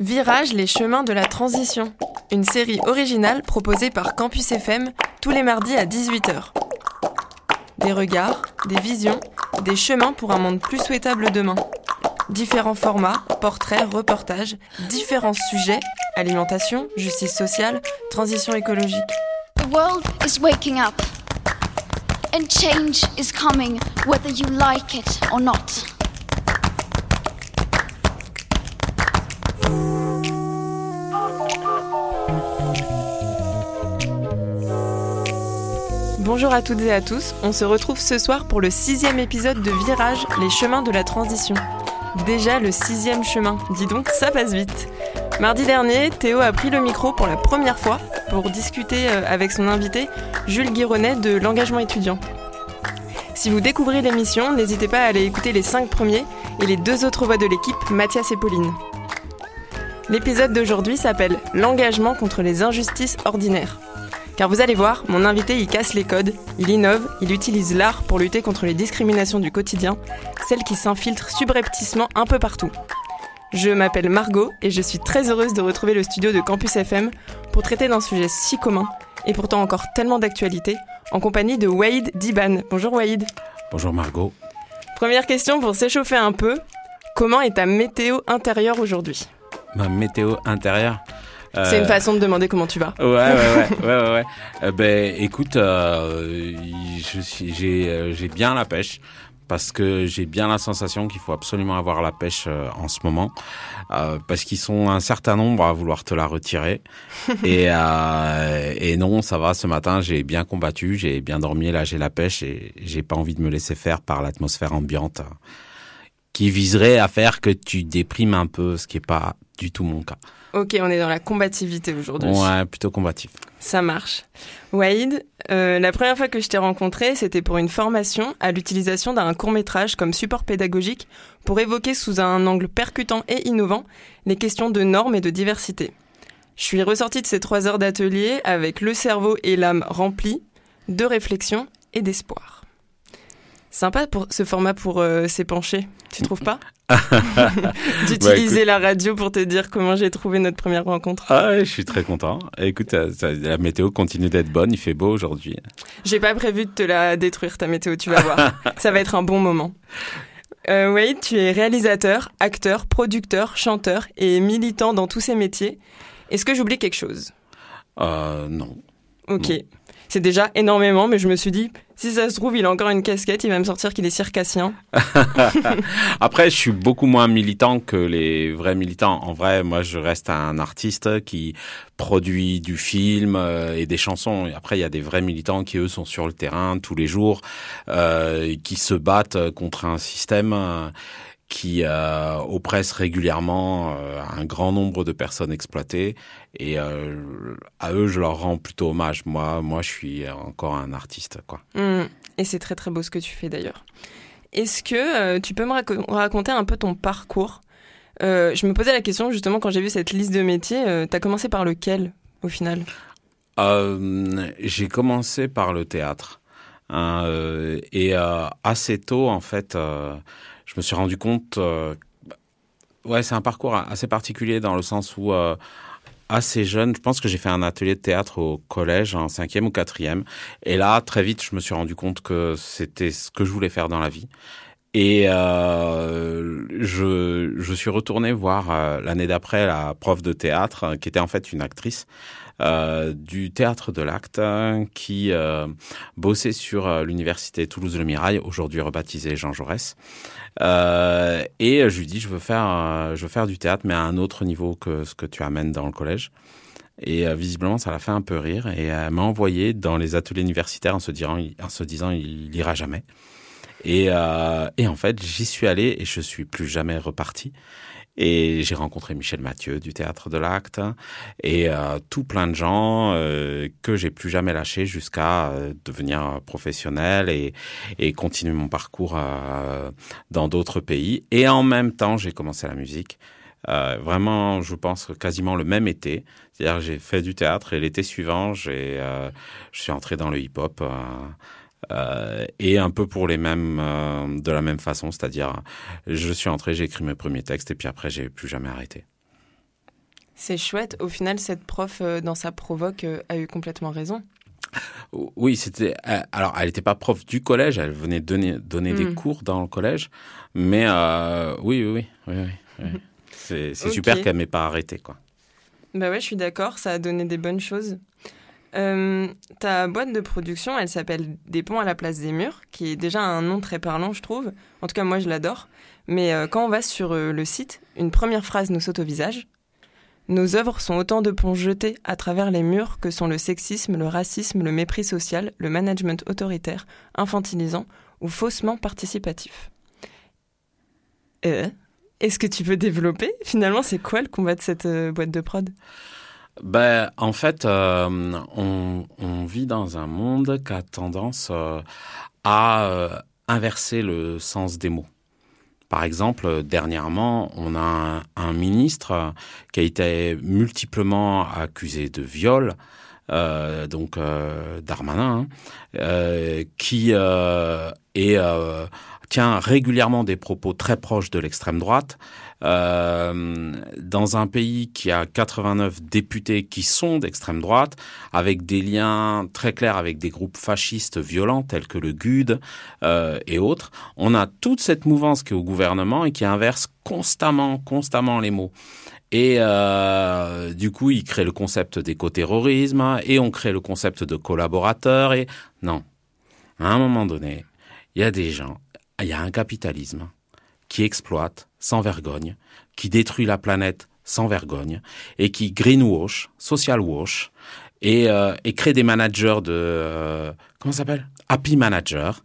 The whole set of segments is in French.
Virage les chemins de la transition, une série originale proposée par Campus FM tous les mardis à 18h. Des regards, des visions, des chemins pour un monde plus souhaitable demain. Différents formats, portraits, reportages, différents sujets, alimentation, justice sociale, transition écologique. The world is waking up. And change is coming, whether you like it or not. Bonjour à toutes et à tous, on se retrouve ce soir pour le sixième épisode de Virage, les chemins de la transition. Déjà le sixième chemin, dis donc, ça passe vite. Mardi dernier, Théo a pris le micro pour la première fois pour discuter euh, avec son invité, Jules Guironnet de l'engagement étudiant. Si vous découvrez l'émission, n'hésitez pas à aller écouter les cinq premiers et les deux autres voix de l'équipe, Mathias et Pauline. L'épisode d'aujourd'hui s'appelle L'engagement contre les injustices ordinaires. Car vous allez voir, mon invité y casse les codes, il innove, il utilise l'art pour lutter contre les discriminations du quotidien, celles qui s'infiltrent subrepticement un peu partout. Je m'appelle Margot et je suis très heureuse de retrouver le studio de Campus FM pour traiter d'un sujet si commun et pourtant encore tellement d'actualité, en compagnie de Wade Diban. Bonjour Wade. Bonjour Margot. Première question pour s'échauffer un peu. Comment est ta météo intérieure aujourd'hui? Ma météo intérieure? C'est une façon de demander comment tu vas. Ouais, ouais, ouais, ouais, ouais. Euh, ben, écoute, euh, j'ai, euh, j'ai bien la pêche parce que j'ai bien la sensation qu'il faut absolument avoir la pêche en ce moment, parce qu'ils sont un certain nombre à vouloir te la retirer. et, et non, ça va. Ce matin, j'ai bien combattu, j'ai bien dormi. Là, j'ai la pêche et j'ai pas envie de me laisser faire par l'atmosphère ambiante qui viserait à faire que tu déprimes un peu, ce qui est pas du tout mon cas. Ok, on est dans la combativité aujourd'hui. Ouais, plutôt combatif. Ça marche. Waïd, euh, la première fois que je t'ai rencontré, c'était pour une formation à l'utilisation d'un court métrage comme support pédagogique pour évoquer sous un angle percutant et innovant les questions de normes et de diversité. Je suis ressortie de ces trois heures d'atelier avec le cerveau et l'âme remplis de réflexion et d'espoir. Sympa pour ce format pour euh, s'épancher, tu trouves pas? D'utiliser la radio pour te dire comment j'ai trouvé notre première rencontre. Ah, je suis très content. Écoute, la météo continue d'être bonne, il fait beau aujourd'hui. J'ai pas prévu de te la détruire ta météo, tu vas voir. Ça va être un bon moment. Euh, Wade, tu es réalisateur, acteur, producteur, chanteur et militant dans tous ces métiers. Est-ce que j'oublie quelque chose? Euh, Non. Ok. C'est déjà énormément, mais je me suis dit, si ça se trouve, il a encore une casquette, il va me sortir qu'il est circassien. Après, je suis beaucoup moins militant que les vrais militants. En vrai, moi, je reste un artiste qui produit du film euh, et des chansons. Et après, il y a des vrais militants qui, eux, sont sur le terrain tous les jours, euh, qui se battent contre un système. Euh, qui euh, oppresse régulièrement euh, un grand nombre de personnes exploitées. Et euh, à eux je leur rends plutôt hommage. Moi moi je suis encore un artiste quoi. Mmh. et c'est très très beau ce que tu fais d'ailleurs. Est-ce que tu peux me raconter un peu ton parcours? Je me posais la question justement quand j'ai vu cette liste de métiers tu as commencé par lequel au final? J'ai commencé par le théâtre. Hein, et assez tôt en fait je me suis rendu compte. Euh, ouais, c'est un parcours assez particulier dans le sens où euh, assez jeune, je pense que j'ai fait un atelier de théâtre au collège en cinquième ou quatrième, et là très vite je me suis rendu compte que c'était ce que je voulais faire dans la vie. Et euh, je, je suis retourné voir euh, l'année d'après la prof de théâtre, qui était en fait une actrice, euh, du théâtre de l'acte qui euh, bossait sur euh, l'université Toulouse-Le Mirail, aujourd'hui rebaptisée Jean Jaurès. Euh, et je lui dis, je veux faire, je veux faire du théâtre, mais à un autre niveau que ce que tu amènes dans le collège. Et visiblement, ça l'a fait un peu rire. Et elle m'a envoyé dans les ateliers universitaires en se disant, en se disant, il ira jamais. Et, et en fait, j'y suis allé et je suis plus jamais reparti. Et j'ai rencontré Michel Mathieu du Théâtre de l'Acte et euh, tout plein de gens euh, que j'ai plus jamais lâché jusqu'à euh, devenir professionnel et, et continuer mon parcours euh, dans d'autres pays. Et en même temps, j'ai commencé la musique. Euh, vraiment, je pense quasiment le même été. C'est-à-dire, j'ai fait du théâtre et l'été suivant, j'ai, je suis entré dans le hip-hop. Euh, et un peu pour les mêmes, euh, de la même façon, c'est-à-dire je suis entré, j'ai écrit mes premiers textes et puis après j'ai plus jamais arrêté. C'est chouette. Au final, cette prof, euh, dans sa provoque, a eu complètement raison. Oui, c'était. Alors, elle n'était pas prof du collège, elle venait donner, donner des Mm. cours dans le collège. Mais euh, oui, oui, oui. oui. C'est super qu'elle m'ait pas arrêté, quoi. Bah ouais, je suis d'accord, ça a donné des bonnes choses. Euh, ta boîte de production, elle s'appelle Des ponts à la place des murs, qui est déjà un nom très parlant, je trouve. En tout cas, moi, je l'adore. Mais euh, quand on va sur euh, le site, une première phrase nous saute au visage. Nos œuvres sont autant de ponts jetés à travers les murs que sont le sexisme, le racisme, le mépris social, le management autoritaire, infantilisant ou faussement participatif. Est-ce que tu peux développer? Finalement, c'est quoi le combat de cette boîte de prod? Ben, en fait, euh, on, vit dans un monde qui a tendance euh, à euh, inverser le sens des mots. Par exemple, dernièrement, on a un, ministre qui a été multiplement accusé de viol, donc Darmanin, hein, qui est, tient régulièrement des propos très proches de l'extrême droite. Euh, dans un pays qui a 89 députés qui sont d'extrême droite, avec des liens très clairs avec des groupes fascistes violents tels que le GUD euh, et autres, on a toute cette mouvance qui est au gouvernement et qui inverse constamment, constamment les mots. Et euh, du coup, il crée le concept d'écoterrorisme et on crée le concept de collaborateur. Et non, à un moment donné, il y a des gens, il y a un capitalisme qui exploite sans vergogne, qui détruit la planète sans vergogne et qui greenwash, social wash et, euh, et crée des managers de euh, comment ça s'appelle? Happy manager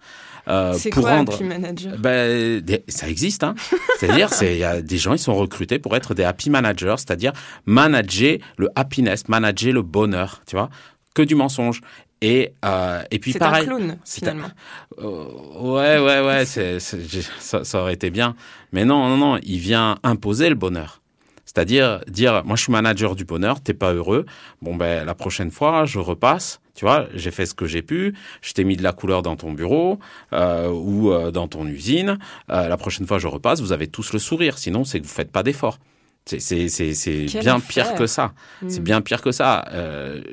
euh, C'est pour quoi rendre Happy Manager? Ben, des- ça existe, hein. C'est-à-dire, c'est il y a des gens, ils sont recrutés pour être des happy managers, c'est-à-dire manager le happiness, manager le bonheur, tu vois, que du mensonge. Et euh, et puis C'est un pareil. clown, c'est un- finalement. Euh, ouais, ouais, ouais, c'est, ça, ça aurait été bien. Mais non, non, non, il vient imposer le bonheur. C'est-à-dire dire, moi je suis manager du bonheur, t'es pas heureux. Bon ben la prochaine fois, je repasse. Tu vois, j'ai fait ce que j'ai pu. Je t'ai mis de la couleur dans ton bureau euh, ou euh, dans ton usine. La prochaine fois, je repasse. Vous avez tous le sourire. Sinon, c'est que vous faites pas d'efforts. C'est, c'est, c'est, c'est Quel bien pire que ça. C'est bien pire que ça.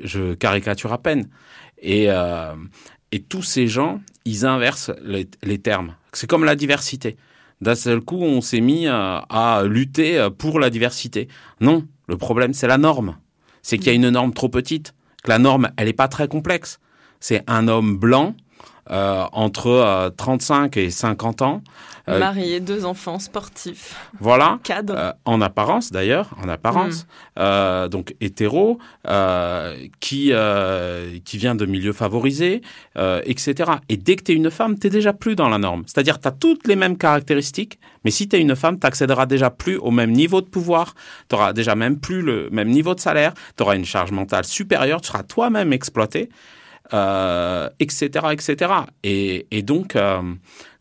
Je caricature à peine. Et, euh, et tous ces gens, ils inversent les, les termes. C'est comme la diversité. D'un seul coup, on s'est mis euh, à lutter euh, pour la diversité. Non, le problème, c'est la norme. C'est qu'il y a une norme trop petite. Que la norme, elle n'est pas très complexe. C'est un homme blanc euh, entre euh, 35 et 50 ans. Euh, Marié, deux enfants, sportif, voilà. cadre. Euh, en apparence d'ailleurs, en apparence, euh, donc hétéro, euh, qui euh, qui vient de milieux favorisés, euh, etc. Et dès que tu es une femme, tu déjà plus dans la norme. C'est-à-dire tu as toutes les mêmes caractéristiques, mais si tu es une femme, tu accéderas déjà plus au même niveau de pouvoir, tu auras déjà même plus le même niveau de salaire, tu auras une charge mentale supérieure, tu seras toi-même exploité, euh, etc., etc. Et, donc... euh,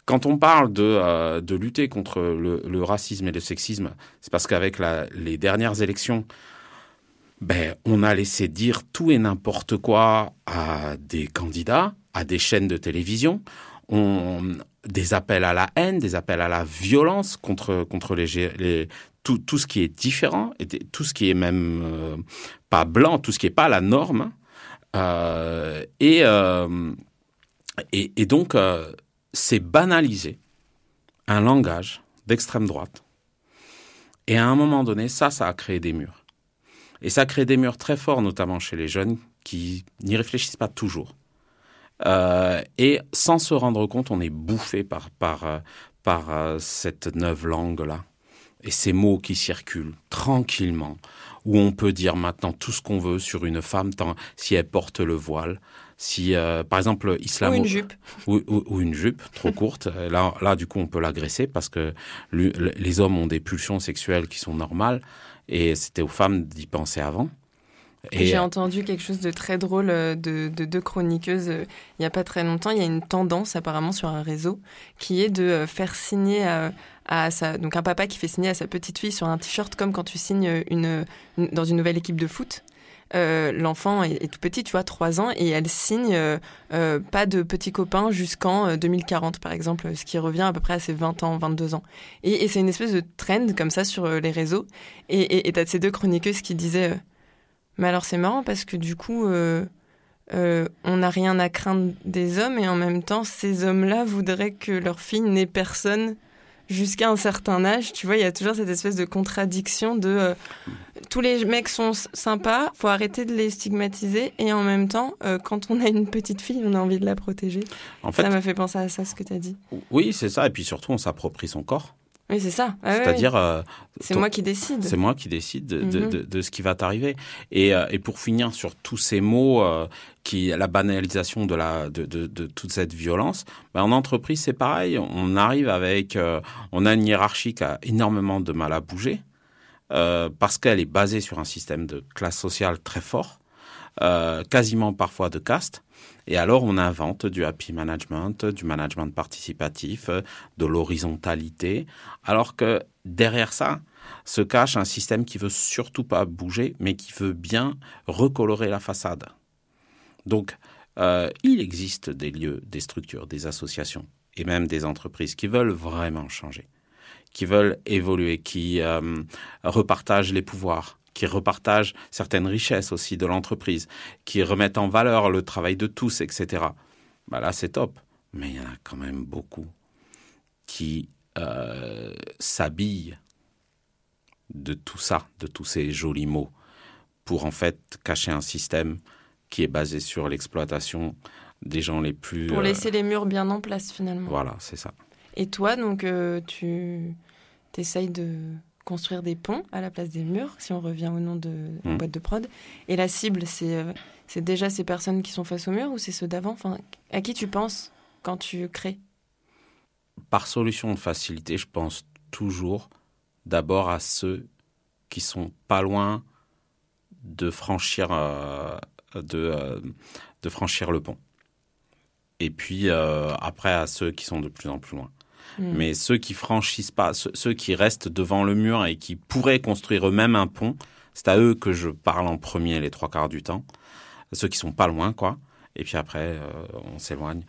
quand on parle de, euh, de lutter contre le, racisme et le sexisme, c'est parce qu'avec les dernières élections, ben, on a laissé dire tout et n'importe quoi à des candidats, à des chaînes de télévision, on, des appels à la haine, des appels à la violence contre, contre les, tout, tout ce qui est différent, et tout ce qui est même pas blanc, tout ce qui est pas la norme. Euh, et, euh, et, et donc, euh, c'est banaliser un langage d'extrême droite. Et à un moment donné, ça, ça a créé des murs. Et ça crée des murs très forts, notamment chez les jeunes qui n'y réfléchissent pas toujours. Et sans se rendre compte, on est bouffé par, par, par cette neuve langue-là. Et ces mots qui circulent tranquillement, où on peut dire maintenant tout ce qu'on veut sur une femme tant, si elle porte le voile, si, euh, par exemple, Ou islamo une jupe. ou, ou- ou une jupe trop courte. Euh, Là, là, du coup, on peut l'agresser parce que lui- les hommes ont des pulsions sexuelles qui sont normales et c'était aux femmes d'y penser avant. Et J'ai entendu quelque chose de très drôle euh, de, de deux chroniqueuses euh, il n'y a pas très longtemps. Il y a une tendance apparemment sur un réseau qui est de euh, faire signer à, Donc un papa qui fait signer à sa petite fille sur un t-shirt comme quand tu signes une, dans une nouvelle équipe de foot. euh, l'enfant est, tout petit, tu vois, 3 ans, et elle signe euh, pas de petits copains jusqu'en 2040, par exemple, ce qui revient à peu près à ses 20 ans, 22 ans. Et, c'est une espèce de trend comme ça sur les réseaux. Et tu as ces deux chroniqueuses qui disaient Mais alors c'est marrant parce que du coup. on n'a rien à craindre des hommes et en même temps, ces hommes-là voudraient que leur fille n'ait personne jusqu'à un certain âge, tu vois, il y a toujours cette espèce de contradiction de euh, tous les mecs sont sympas, faut arrêter de les stigmatiser et en même temps, euh, quand on a une petite fille, on a envie de la protéger. En fait, ça m'a fait penser à ça, ce que tu as dit. Oui, c'est ça, et puis surtout, on s'approprie son corps. Oui, c'est ça. C'est-à-dire. Euh, c'est moi qui décide. C'est moi qui décide de, mhm. ce qui va t'arriver. Et, et, pour finir sur tous ces mots qui la banalisation de la toute cette violence. Ben, en entreprise, c'est pareil. On arrive avec, euh, on a une hiérarchie qui a énormément de mal à bouger euh, parce qu'elle est basée sur un système de classe sociale très fort, euh, quasiment parfois de caste. Et alors, on invente du happy management, du management participatif, de l'horizontalité, alors que derrière ça, se cache un système qui veut surtout pas bouger, mais qui veut bien recolorer la façade. Donc, euh, il existe des lieux, des structures, des associations et même des entreprises qui veulent vraiment changer, qui veulent évoluer, qui euh, repartagent les pouvoirs, qui repartagent certaines richesses aussi de l'entreprise, qui remettent en valeur le travail de tous, etc. Bah là, c'est top. Mais il y en a quand même beaucoup qui euh, s'habillent de tout ça, de tous ces jolis mots, pour en fait cacher un système qui est basé sur l'exploitation des gens les plus... Pour laisser les murs bien en place finalement. Voilà, c'est ça. Et toi, donc, euh, tu essayes de construire des ponts à la place des murs, si on revient au nom de la mmh. boîte de prod. Et la cible, c'est euh, c'est déjà ces personnes qui sont face au mur ou c'est ceux d'avant? Enfin, À qui tu penses quand tu crées? Par solution de facilité, je pense toujours d'abord à ceux qui sont pas loin de franchir euh, de, euh, de franchir le pont. Et puis après à ceux qui sont de plus en plus loin. Hmm. Mais ceux qui franchissent pas, ceux, qui restent devant le mur et qui pourraient construire eux-mêmes un pont, c'est à eux que je parle en premier les trois quarts du temps. Ceux qui sont pas loin, quoi. Et puis après, euh, on s'éloigne.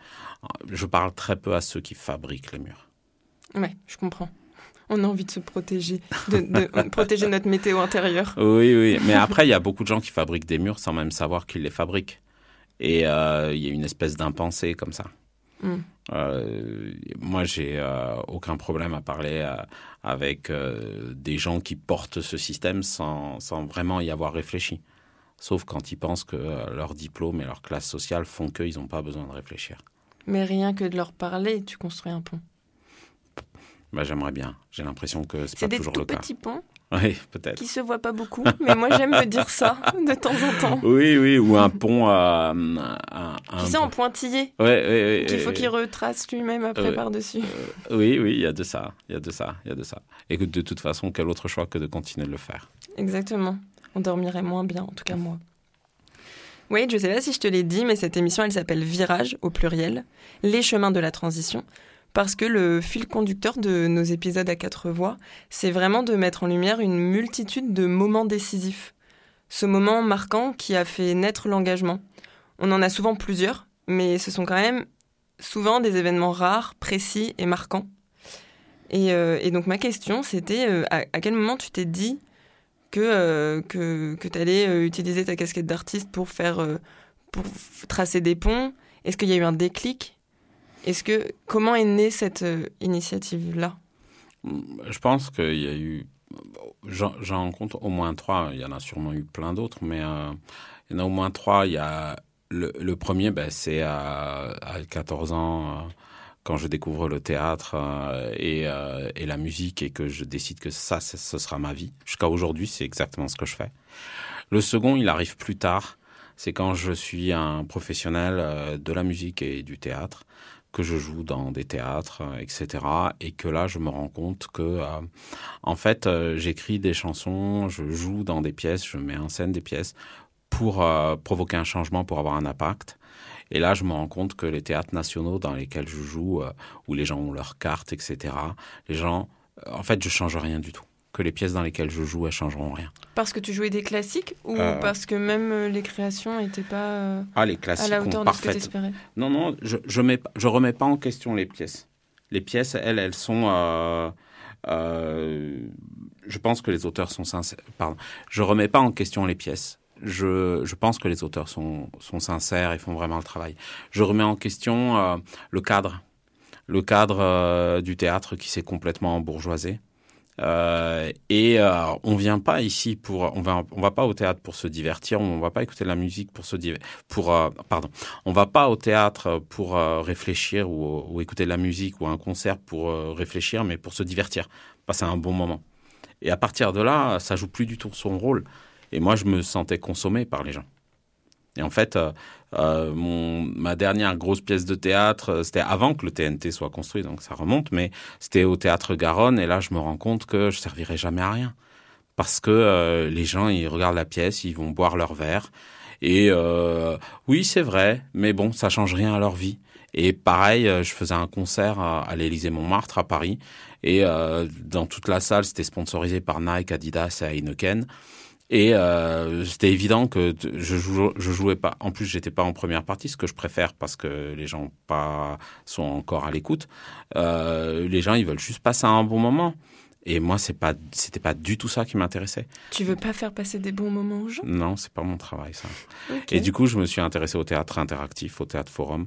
Je parle très peu à ceux qui fabriquent les murs. Ouais, je comprends on a envie de se protéger, de, protéger notre météo intérieure. Oui, oui. Mais après, il y a beaucoup de gens qui fabriquent des murs sans même savoir qu'ils les fabriquent. Et euh, il y a une espèce d'impensé comme ça. Hmm. Euh, moi, j'ai euh, aucun problème à parler avec des gens qui portent ce système sans, sans, vraiment y avoir réfléchi. Sauf quand ils pensent que leur diplôme et leur classe sociale font qu'ils n'ont pas besoin de réfléchir. Mais rien que de leur parler, tu construis un pont. Bah, j'aimerais bien. J'ai l'impression que c'est pas toujours le cas. C'est des petits ponts. Oui, peut-être. Qui se voient pas beaucoup, mais moi j'aime me dire ça de temps en temps. Oui, oui, ou un pont à. tu sais, en pointillé. Oui, oui, oui. Qu'il faut qu'il retrace lui-même après par-dessus. Euh, oui, oui, il y a de ça. Il y a de ça. Il y a de ça. Et que de toute façon, quel autre choix que de continuer de le faire? Exactement. On dormirait moins bien, en tout cas moi. Oui, je sais pas si je te l'ai dit, mais cette émission, elle s'appelle Virage, au pluriel, les chemins de la transition parce que le fil conducteur de nos épisodes à quatre voix, c'est vraiment de mettre en lumière une multitude de moments décisifs. Ce moment marquant qui a fait naître l'engagement. On en a souvent plusieurs, mais ce sont quand même souvent des événements rares, précis et marquants. Et, euh, donc ma question, c'était euh, à, quel moment tu t'es dit que, euh, que, que tu allais utiliser ta casquette d'artiste pour faire pour tracer des ponts? Est-ce qu'il y a eu un déclic? Est-ce que comment est née cette euh, initiative-là? Je pense qu'il y a eu, j'en compte au moins trois. Il y en a sûrement eu plein d'autres, mais euh, il y en a au moins trois. Il y a le, premier, ben, c'est à, 14 ans. Euh, quand je découvre le théâtre et, et, la musique et que je décide que ça, ce sera ma vie. Jusqu'à aujourd'hui, c'est exactement ce que je fais. Le second, il arrive plus tard. C'est quand je suis un professionnel de la musique et du théâtre que je joue dans des théâtres, euh, etc. Et que là, je me rends compte que, euh, en fait, euh, j'écris des chansons, je joue dans des pièces, je mets en scène des pièces pour provoquer un changement, pour avoir un impact. Et là, je me rends compte que les théâtres nationaux dans lesquels je joue, où les gens ont leurs cartes, etc., les gens, en fait, je change rien du tout. Que les pièces dans lesquelles je joue, elles changeront rien. Parce que tu jouais des classiques ou Euh. parce que même euh, les créations n'étaient pas euh, Ah, les à la hauteur de ce que parfait- t'espérais? Non, non, je mets je remets pas en question les pièces. Les pièces, elles, elles sont. euh, euh, je pense que les auteurs sont sincères. Pardon. Je remets pas en question les pièces. Je, je pense que les auteurs sont, sont sincères et font vraiment le travail. Je remets en question euh, le cadre. Le cadre euh, du théâtre qui s'est complètement bourgeoisé. Euh, et euh, on vient pas ici pour on va on va pas au théâtre pour se divertir on va pas écouter de la musique pour se diver- pour euh, pardon on va pas au théâtre pour euh, réfléchir ou, ou écouter de la musique ou un concert pour réfléchir mais pour se divertir. Passer un bon moment. Et à partir de là ça joue plus du tout son rôle. Et moi je me sentais consommé par les gens et en fait euh, euh, ma dernière grosse pièce de théâtre, euh, c'était avant que le TNT soit construit, donc ça remonte, mais c'était au théâtre Garonne, et là je me rends compte que je servirai jamais à rien. Parce que les gens, ils regardent la pièce, ils vont boire leur verre, et oui, c'est vrai, mais bon, ça change rien à leur vie. Et pareil, je faisais un concert à, à l'Élysée Montmartre à Paris, et dans toute la salle, c'était sponsorisé par Nike, Adidas et Heineken. Et euh, c'était évident que je, jou- je jouais pas. En plus, j'étais pas en première partie, ce que je préfère parce que les gens pas sont encore à l'écoute. Euh, les gens, ils veulent juste passer un bon moment. Et moi, c'est pas, c'était pas du tout ça qui m'intéressait. Tu veux pas faire passer des bons moments aux gens? Non, c'est pas mon travail, ça. Et du coup, je me suis intéressé au théâtre interactif, au théâtre forum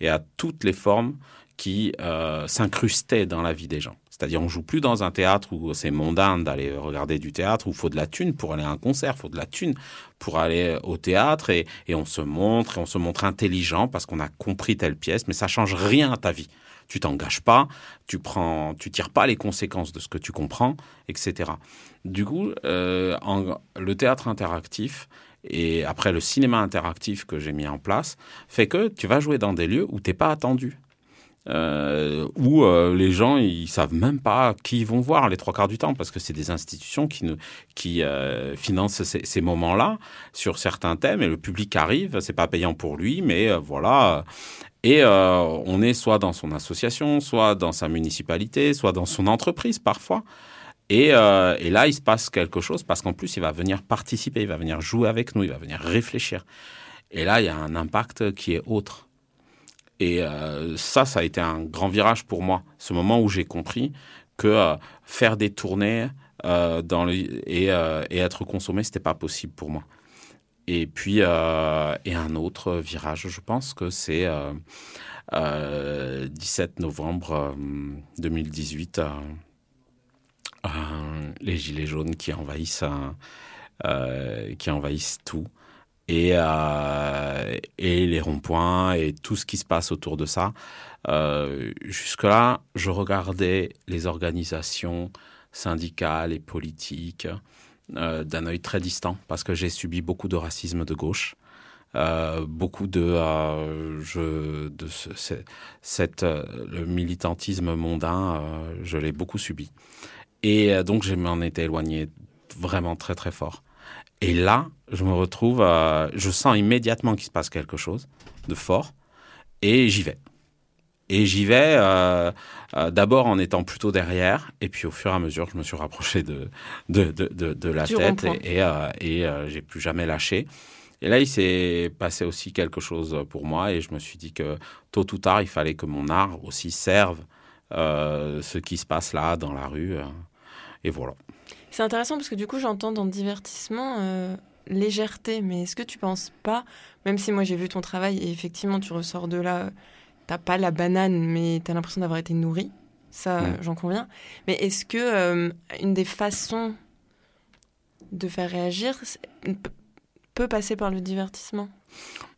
et à toutes les formes qui euh, s'incrustaient dans la vie des gens. C'est-à-dire, on joue plus dans un théâtre où c'est mondain d'aller regarder du théâtre, où faut de la thune pour aller à un concert, faut de la thune pour aller au théâtre et, et on se montre, on se montre intelligent parce qu'on a compris telle pièce, mais ça change rien à ta vie. Tu t'engages pas, tu prends, tu tires pas les conséquences de ce que tu comprends, etc. Du coup, euh, le théâtre interactif et après le cinéma interactif que j'ai mis en place fait que tu vas jouer dans des lieux où t'es pas attendu. Euh, où euh, les gens ils savent même pas qui ils vont voir les trois quarts du temps parce que c'est des institutions qui, euh, financent ces, moments-là sur certains thèmes et le public arrive, c'est pas payant pour lui, mais euh, voilà. Et on est soit dans son association, soit dans sa municipalité, soit dans son entreprise parfois. Et là, il se passe quelque chose parce qu'en plus, il va venir participer, il va venir jouer avec nous, il va venir réfléchir. Et là, il y a un impact qui est autre. Et euh, ça, ça a été un grand virage pour moi. Ce moment où j'ai compris que euh, faire des tournées euh, et, et être consommé, c'était pas possible pour moi. Et puis, et un autre virage, je pense que c'est euh, euh, 17 novembre euh, 2018, euh, euh, les gilets jaunes qui envahissent, qui envahissent tout. Et, euh, et les ronds-points et tout ce qui se passe autour de ça. Euh, Jusque-là, je regardais les organisations syndicales et politiques euh, d'un œil très distant parce que j'ai subi beaucoup de racisme de gauche. Beaucoup de, ce, le militantisme mondain, je l'ai beaucoup subi. Et donc, je m'en étais éloigné vraiment très, très fort. Et là, je me retrouve, je sens immédiatement qu'il se passe quelque chose de fort et j'y vais. Et j'y vais euh, euh, d'abord en étant plutôt derrière, et puis au fur et à mesure, je me suis rapproché de, de, de, de, de la tête et, et, euh, et j'ai plus jamais lâché. Et là, il s'est passé aussi quelque chose pour moi, et je me suis dit que tôt ou tard, il fallait que mon art aussi serve ce qui se passe là dans la rue. et voilà. C'est intéressant parce que du coup, j'entends dans le divertissement légèreté, mais est-ce que tu penses pas, même si moi j'ai vu ton travail et effectivement tu ressors de là, t'as pas la banane, mais t'as l'impression d'avoir été nourri, ça j'en conviens. Mais est-ce que euh, une des façons de faire réagir peut- passer par le divertissement?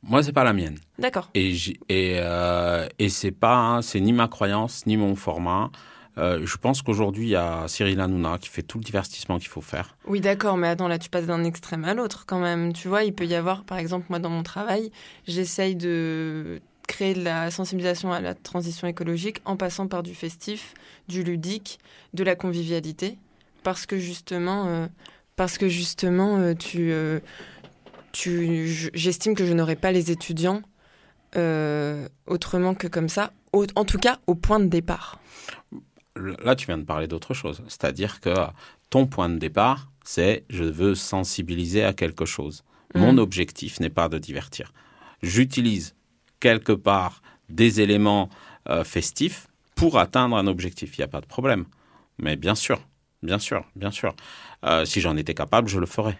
Moi, c'est pas la mienne. D'accord. Et, et, euh, et c'est pas, hein, c'est ni ma croyance, ni mon format. Euh, je pense qu'aujourd'hui, il y a Cyril Hanouna qui fait tout le divertissement qu'il faut faire. Oui, d'accord, mais attends, là, tu passes d'un extrême à l'autre quand même. Tu vois, il peut y avoir, par exemple, moi, dans mon travail, j'essaye de créer de la sensibilisation à la transition écologique en passant par du festif, du ludique, de la convivialité, parce que justement, euh, parce que justement, euh, tu, tu, je- j'estime que je n'aurai pas les étudiants autrement que comme ça, en tout cas au point de départ. Là, tu viens de parler d'autre chose. C'est-à-dire que ton point de départ, c'est je veux sensibiliser à quelque chose. Mon Mhm. objectif n'est pas de divertir. J'utilise quelque part des éléments euh, festifs pour atteindre un objectif. Il n'y a pas de problème. Mais bien sûr, bien sûr, bien sûr. Euh, si j'en étais capable, je le ferais.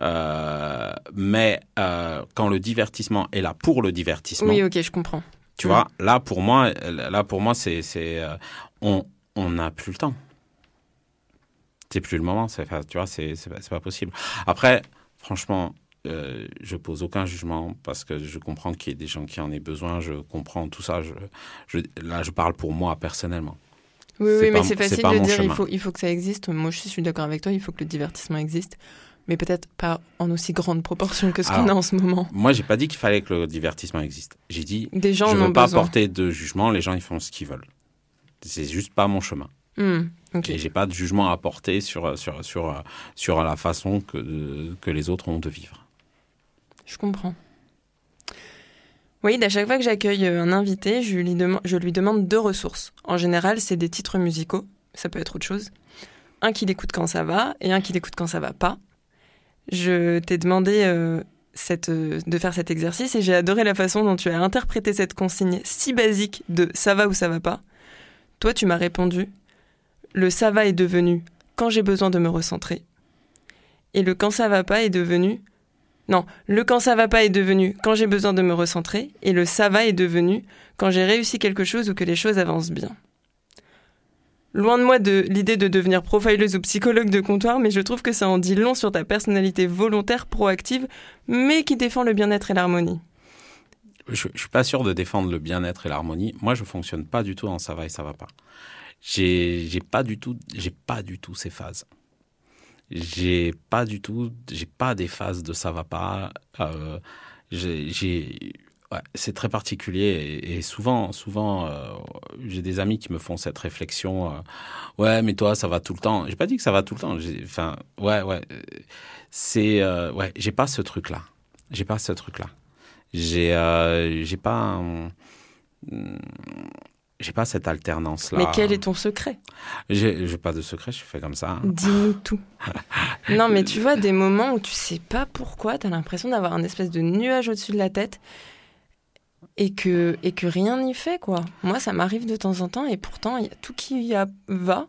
Euh, mais quand le divertissement est là pour le divertissement, Oui, ok, je comprends. tu Mm. vois, là pour moi, là pour moi, c'est, c'est, on, on n'a plus le temps. C'est plus le moment. C'est, tu vois, c'est, c'est, pas- c'est pas possible. Après, franchement, euh, je pose aucun jugement parce que je comprends qu'il y ait des gens qui en aient besoin. Je comprends tout ça. Je, je, là, je parle pour moi personnellement. Oui, oui, mais pas- c'est c'est facile de dire il faut, il faut que ça existe. Moi, je suis d'accord avec toi, il faut que le divertissement existe. Mais peut-être pas en aussi grande proportion que ce qu'on Alors, a en ce moment. Moi, j'ai pas dit qu'il fallait que le divertissement existe. J'ai dit, Des gens je en veux pas besoin. porter de jugement. Les gens, ils font ce qu'ils veulent. C'est juste pas mon chemin. Hmm. Et j'ai pas de jugement à porter sur, sur, sur, sur la façon que, que les autres ont de vivre. Je comprends. Oui, à chaque fois que j'accueille euh, un invité, je lui, je lui demande deux ressources. En général, c'est des titres musicaux, ça peut être autre chose. Un qui l'écoute quand ça va et un qui l'écoute quand ça va pas. Je t'ai demandé euh, cette, euh, de faire cet exercice et j'ai adoré la façon dont tu as interprété cette consigne si basique de ça va ou ça va pas. Toi, tu m'as répondu le ça va est devenu quand j'ai besoin de me recentrer. Et le quand ça va pas est devenu non, le quand ça va pas est devenu quand j'ai besoin de me recentrer et le ça va est devenu quand j'ai réussi quelque chose ou que les choses avancent bien. Loin de moi de l'idée de devenir profileuse ou psychologue de comptoir, mais je trouve que ça en dit long sur ta personnalité volontaire, proactive, mais qui défend le bien-être et l'harmonie. Je, je suis pas sûr de défendre le bien-être et l'harmonie. Moi, je fonctionne pas du tout en ça va et ça va pas. J'ai, pas du tout, j'ai pas du tout ces phases. J'ai pas du tout, j'ai pas des phases de ça va pas. Euh, c'est très particulier et, souvent, souvent, euh, j'ai des amis qui me font cette réflexion. euh, ouais, mais toi, ça va tout le temps. J'ai pas dit que ça va tout le temps. Enfin, ouais, ouais, c'est, euh, ouais, j'ai pas ce truc-là. J'ai pas ce truc-là. J'ai, euh, j'ai pas, un- j'ai pas cette alternance-là. Mais quel est ton secret? J'ai, pas de secret. Je fais comme ça. hein. Dis-nous tout. non, mais tu vois, des moments où tu sais pas pourquoi, t'as l'impression d'avoir un espèce de nuage au-dessus de la tête et que, et que rien n'y fait, quoi. Moi, ça m'arrive de temps en temps et pourtant, il y a tout qui y a, va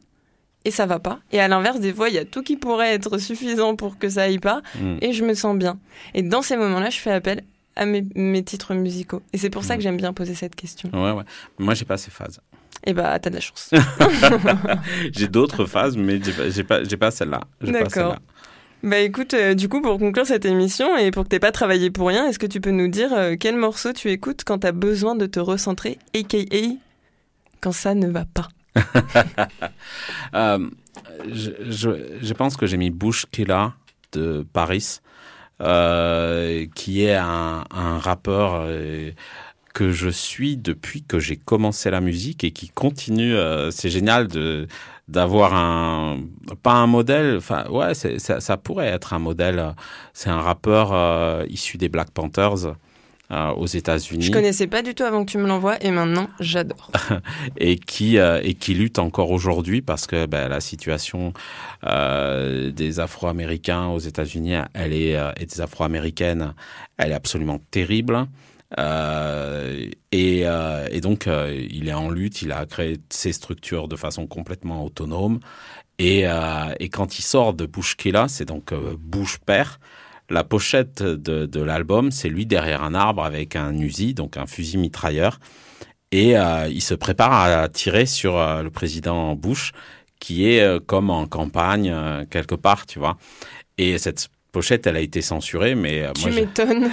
et ça va pas. Et à l'inverse, des fois, il y a tout qui pourrait être suffisant pour que ça aille pas Mm. et je me sens bien. Et dans ces moments-là, je fais appel à mes, mes titres musicaux. Et c'est pour ça que j'aime bien poser cette question. Ouais, ouais. Moi, j'ai pas ces phases. Et bah, t'as de la chance. J'ai d'autres phases, mais j'ai pas, j'ai pas, celle-là. D'accord. Bah écoute, euh, du coup, pour conclure cette émission et pour que t'aies pas travaillé pour rien, est-ce que tu peux nous dire euh, quel morceau tu écoutes quand t'as besoin de te recentrer, aka quand ça ne va pas? Euh, je, je, je pense que j'ai mis Bush Killa de Paris, euh, qui est un, rappeur euh, que je suis depuis que j'ai commencé la musique et qui continue. euh, c'est génial d'avoir un pas un modèle. Enfin ouais, ça, pourrait être un modèle. C'est un rappeur issu des Black Panthers. Euh, aux États-Unis. Je connaissais pas du tout avant que tu me l'envoies et maintenant j'adore. et qui euh, et qui lutte encore aujourd'hui parce que ben, la situation euh, des Afro-Américains aux États-Unis, elle est et des Afro-américaines, elle est absolument terrible. Euh, et, euh, et donc euh, il est en lutte, il a créé ses structures de façon complètement autonome. Et, et quand il sort de Bushkilla, c'est donc Bush père. La pochette de, l'album, c'est lui derrière un arbre avec un Uzi, donc un fusil mitrailleur et euh, il se prépare à tirer sur euh, le président Bush, qui est euh, comme en campagne quelque part, tu vois. Et cette pochette, elle a été censurée, mais euh, Tu m'étonnes.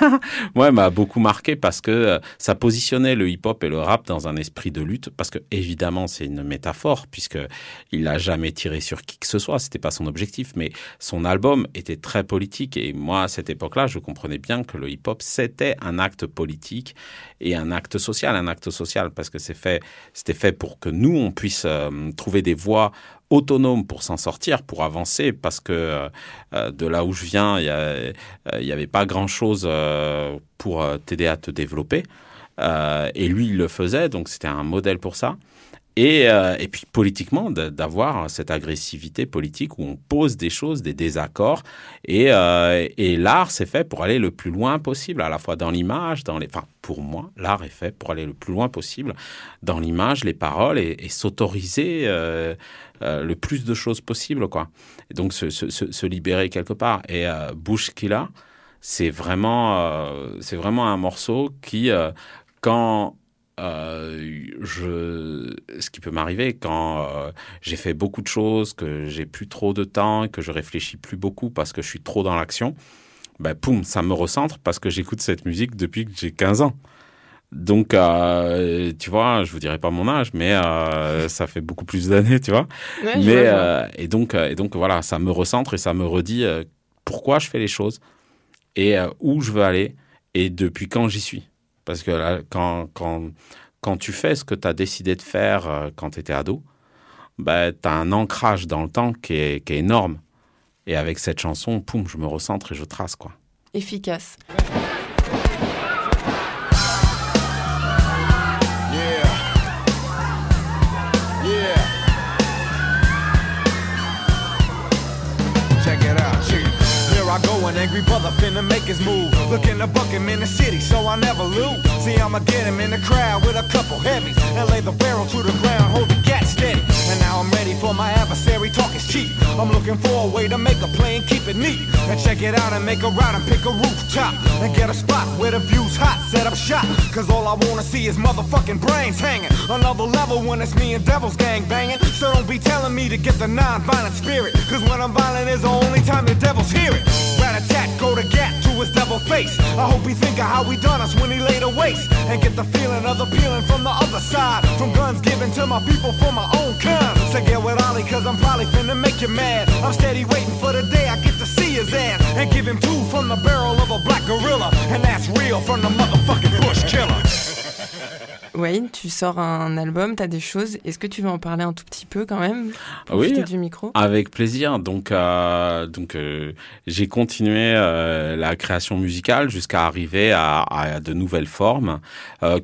moi, elle m'a beaucoup marqué parce que euh, ça positionnait le hip-hop et le rap dans un esprit de lutte. Parce que évidemment, c'est une métaphore puisque il n'a jamais tiré sur qui que ce soit. C'était pas son objectif, mais son album était très politique. Et moi, à cette époque-là, je comprenais bien que le hip-hop c'était un acte politique et un acte social, un acte social parce que c'est fait, c'était fait pour que nous on puisse euh, trouver des voies autonomes pour s'en sortir, pour avancer, parce que euh, euh, de là où je viens, il y a- euh, n'y avait pas grand-chose pour t'aider à te développer. Et lui, il le faisait, donc c'était un modèle pour ça. Et, euh, et puis politiquement, d'avoir cette agressivité politique où on pose des choses, des désaccords. Et, euh, et l'art, c'est fait pour aller le plus loin possible, à la fois dans l'image, dans les. Enfin, pour moi, l'art est fait pour aller le plus loin possible dans l'image, les paroles et, s'autoriser euh, euh, le plus de choses possible, quoi. Et donc se, se, se libérer quelque part. Et Bush Killa, c'est vraiment, euh, c'est vraiment un morceau qui, euh, quand euh, je, ce qui peut m'arriver quand euh, j'ai fait beaucoup de choses, que j'ai plus trop de temps, que je réfléchis plus beaucoup parce que je suis trop dans l'action, ben poum, ça me recentre parce que j'écoute cette musique depuis que j'ai 15 ans. Donc, euh, tu vois, je vous dirai pas mon âge, mais ça fait beaucoup plus d'années, tu vois. Ouais, mais vois, et donc, et donc voilà, ça me recentre et ça me redit pourquoi je fais les choses et où je veux aller et depuis quand j'y suis. Parce que quand, quand, quand tu fais ce que tu as décidé de faire euh, quand tu étais ado, bah, tu as un ancrage dans le temps qui est, qui est énorme. Et avec cette chanson, poum, je me recentre et je trace, quoi. Efficace. Angry brother finna make his move. Looking to buck him in the city, so I never lose. See, I'ma get him in the crowd with a couple heavies and lay the barrel to the ground, hold the gat steady. And now I'm ready for my adversary. Talk is cheap. I'm looking for a way to make a play and keep it neat. And check it out and make a route and pick a rooftop and get a spot where the view's hot. Set up shop, cause all I wanna see is motherfucking brains hanging. Another level when it's me and Devil's gang banging. So don't be telling me to get the non-violent spirit. Cause when I'm violent is the only time the devils hear it. Rat a tat, go to gat his devil face. I hope he think of how he done us when he laid a waste. And get the feeling of the peeling from the other side. From guns given to my people for my own kind. So get with Ollie, cause I'm probably finna make you mad. I'm steady waiting for the day I get to see his ass. And give him two from the barrel of a black gorilla. And that's real from the motherfucking bush killer. Wayne, tu sors un album, tu as des choses. Est-ce que tu veux en parler un tout petit peu quand même? Oui. Du micro. Avec plaisir. Donc, euh, donc euh, j'ai continué euh, la création musicale jusqu'à arriver à, à de nouvelles formes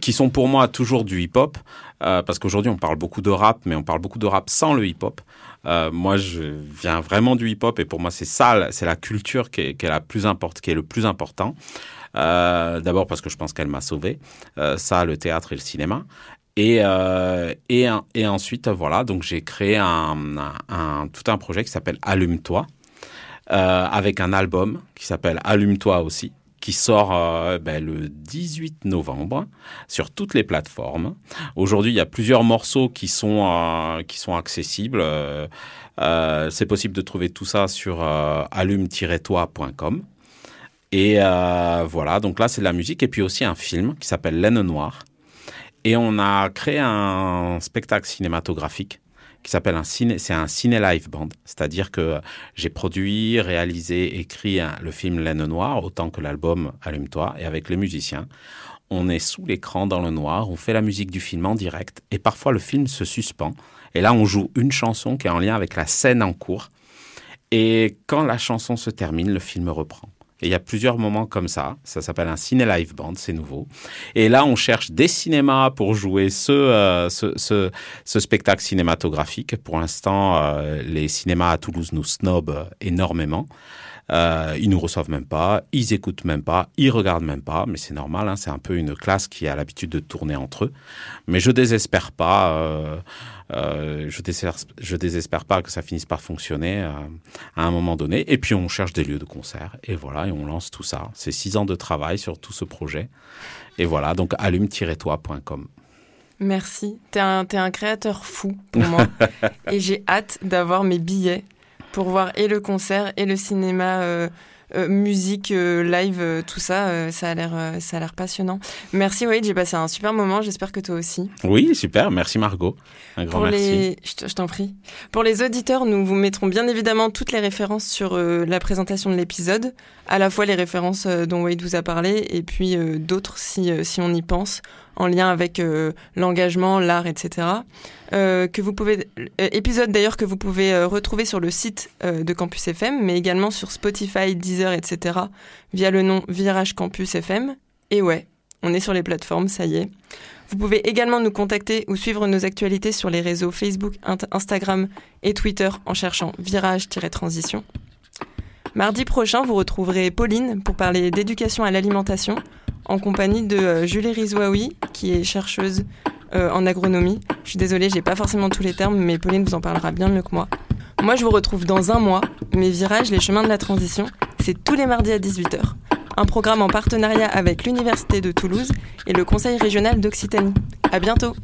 qui sont pour moi toujours du hip-hop. parce qu'aujourd'hui, on parle beaucoup de rap, mais on parle beaucoup de rap sans le hip-hop. Euh, moi, je viens vraiment du hip-hop et pour moi, c'est ça, c'est la culture qui est, qui est la plus importante, qui est le plus important. Euh, D'abord parce que je pense qu'elle m'a sauvé. Euh, ça, le théâtre et le cinéma. Et, euh, et, ensuite, voilà, donc j'ai créé un, tout un projet qui s'appelle Allume-toi, avec un album qui s'appelle Allume-toi aussi, qui sort ben, le 18 novembre sur toutes les plateformes. Aujourd'hui, il y a plusieurs morceaux qui sont, qui sont accessibles. C'est possible de trouver tout ça sur allume-toi.com. Et euh, voilà, donc là, c'est de la musique et puis aussi un film qui s'appelle Laine Noire. Et on a créé un spectacle cinématographique qui s'appelle un ciné, c'est un ciné live band. C'est-à-dire que j'ai produit, réalisé, écrit le film Laine Noire autant que l'album Allume-toi et avec les musiciens. On est sous l'écran dans le noir, on fait la musique du film en direct et parfois le film se suspend. Et là, on joue une chanson qui est en lien avec la scène en cours. Et quand la chanson se termine, le film reprend. Et il y a plusieurs moments comme ça. Ça s'appelle un ciné live band, c'est nouveau. Et là, on cherche des cinémas pour jouer ce, euh, spectacle cinématographique. Pour l'instant, euh, les cinémas à Toulouse nous snobent énormément. Euh, ils nous reçoivent même pas, ils écoutent même pas, ils regardent même pas, mais c'est normal, hein, c'est un peu une classe qui a l'habitude de tourner entre eux. Mais je désespère pas, euh, euh, je, désespère, je désespère pas que ça finisse par fonctionner euh, à un moment donné. Et puis on cherche des lieux de concert, et voilà, et on lance tout ça. C'est six ans de travail sur tout ce projet, et voilà, donc allume-toi.com. Merci. T'es un, t'es un créateur fou pour moi. et j'ai hâte d'avoir mes billets pour voir et le concert et le cinéma, euh, euh, musique, euh, live, euh, tout ça. euh, ça a l'air, euh, ça a l'air passionnant. Merci Wade, j'ai passé un super moment. J'espère que toi aussi. Oui, super, merci Margot, un grand Pour merci. les, je te- je t'en prie. Pour les auditeurs, nous vous mettrons bien évidemment toutes les références sur euh, la présentation de l'épisode, à la fois les références dont Wade vous a parlé et puis euh, d'autres si, euh, si on y pense, en lien avec euh, l'engagement, l'art, etc. Euh, que vous pouvez, euh, épisode d'ailleurs que vous pouvez retrouver sur le site de Campus FM, mais également sur Spotify, Deezer, etc. via le nom Virage Campus FM. Et ouais, on est sur les plateformes, ça y est. Vous pouvez également nous contacter ou suivre nos actualités sur les réseaux Facebook, Instagram et Twitter en cherchant virage-transition. Mardi prochain, vous retrouverez Pauline pour parler d'éducation à l'alimentation en compagnie de euh, Julie Rizouaoui, qui est chercheuse euh, en agronomie. Je suis désolée, j'ai pas forcément tous les termes, mais Pauline vous en parlera bien mieux que moi. Moi, je vous retrouve dans un mois. Mes virages, les chemins de la transition, c'est tous les mardis à 18h. Un programme en partenariat avec l'Université de Toulouse et le Conseil régional d'Occitanie. À bientôt!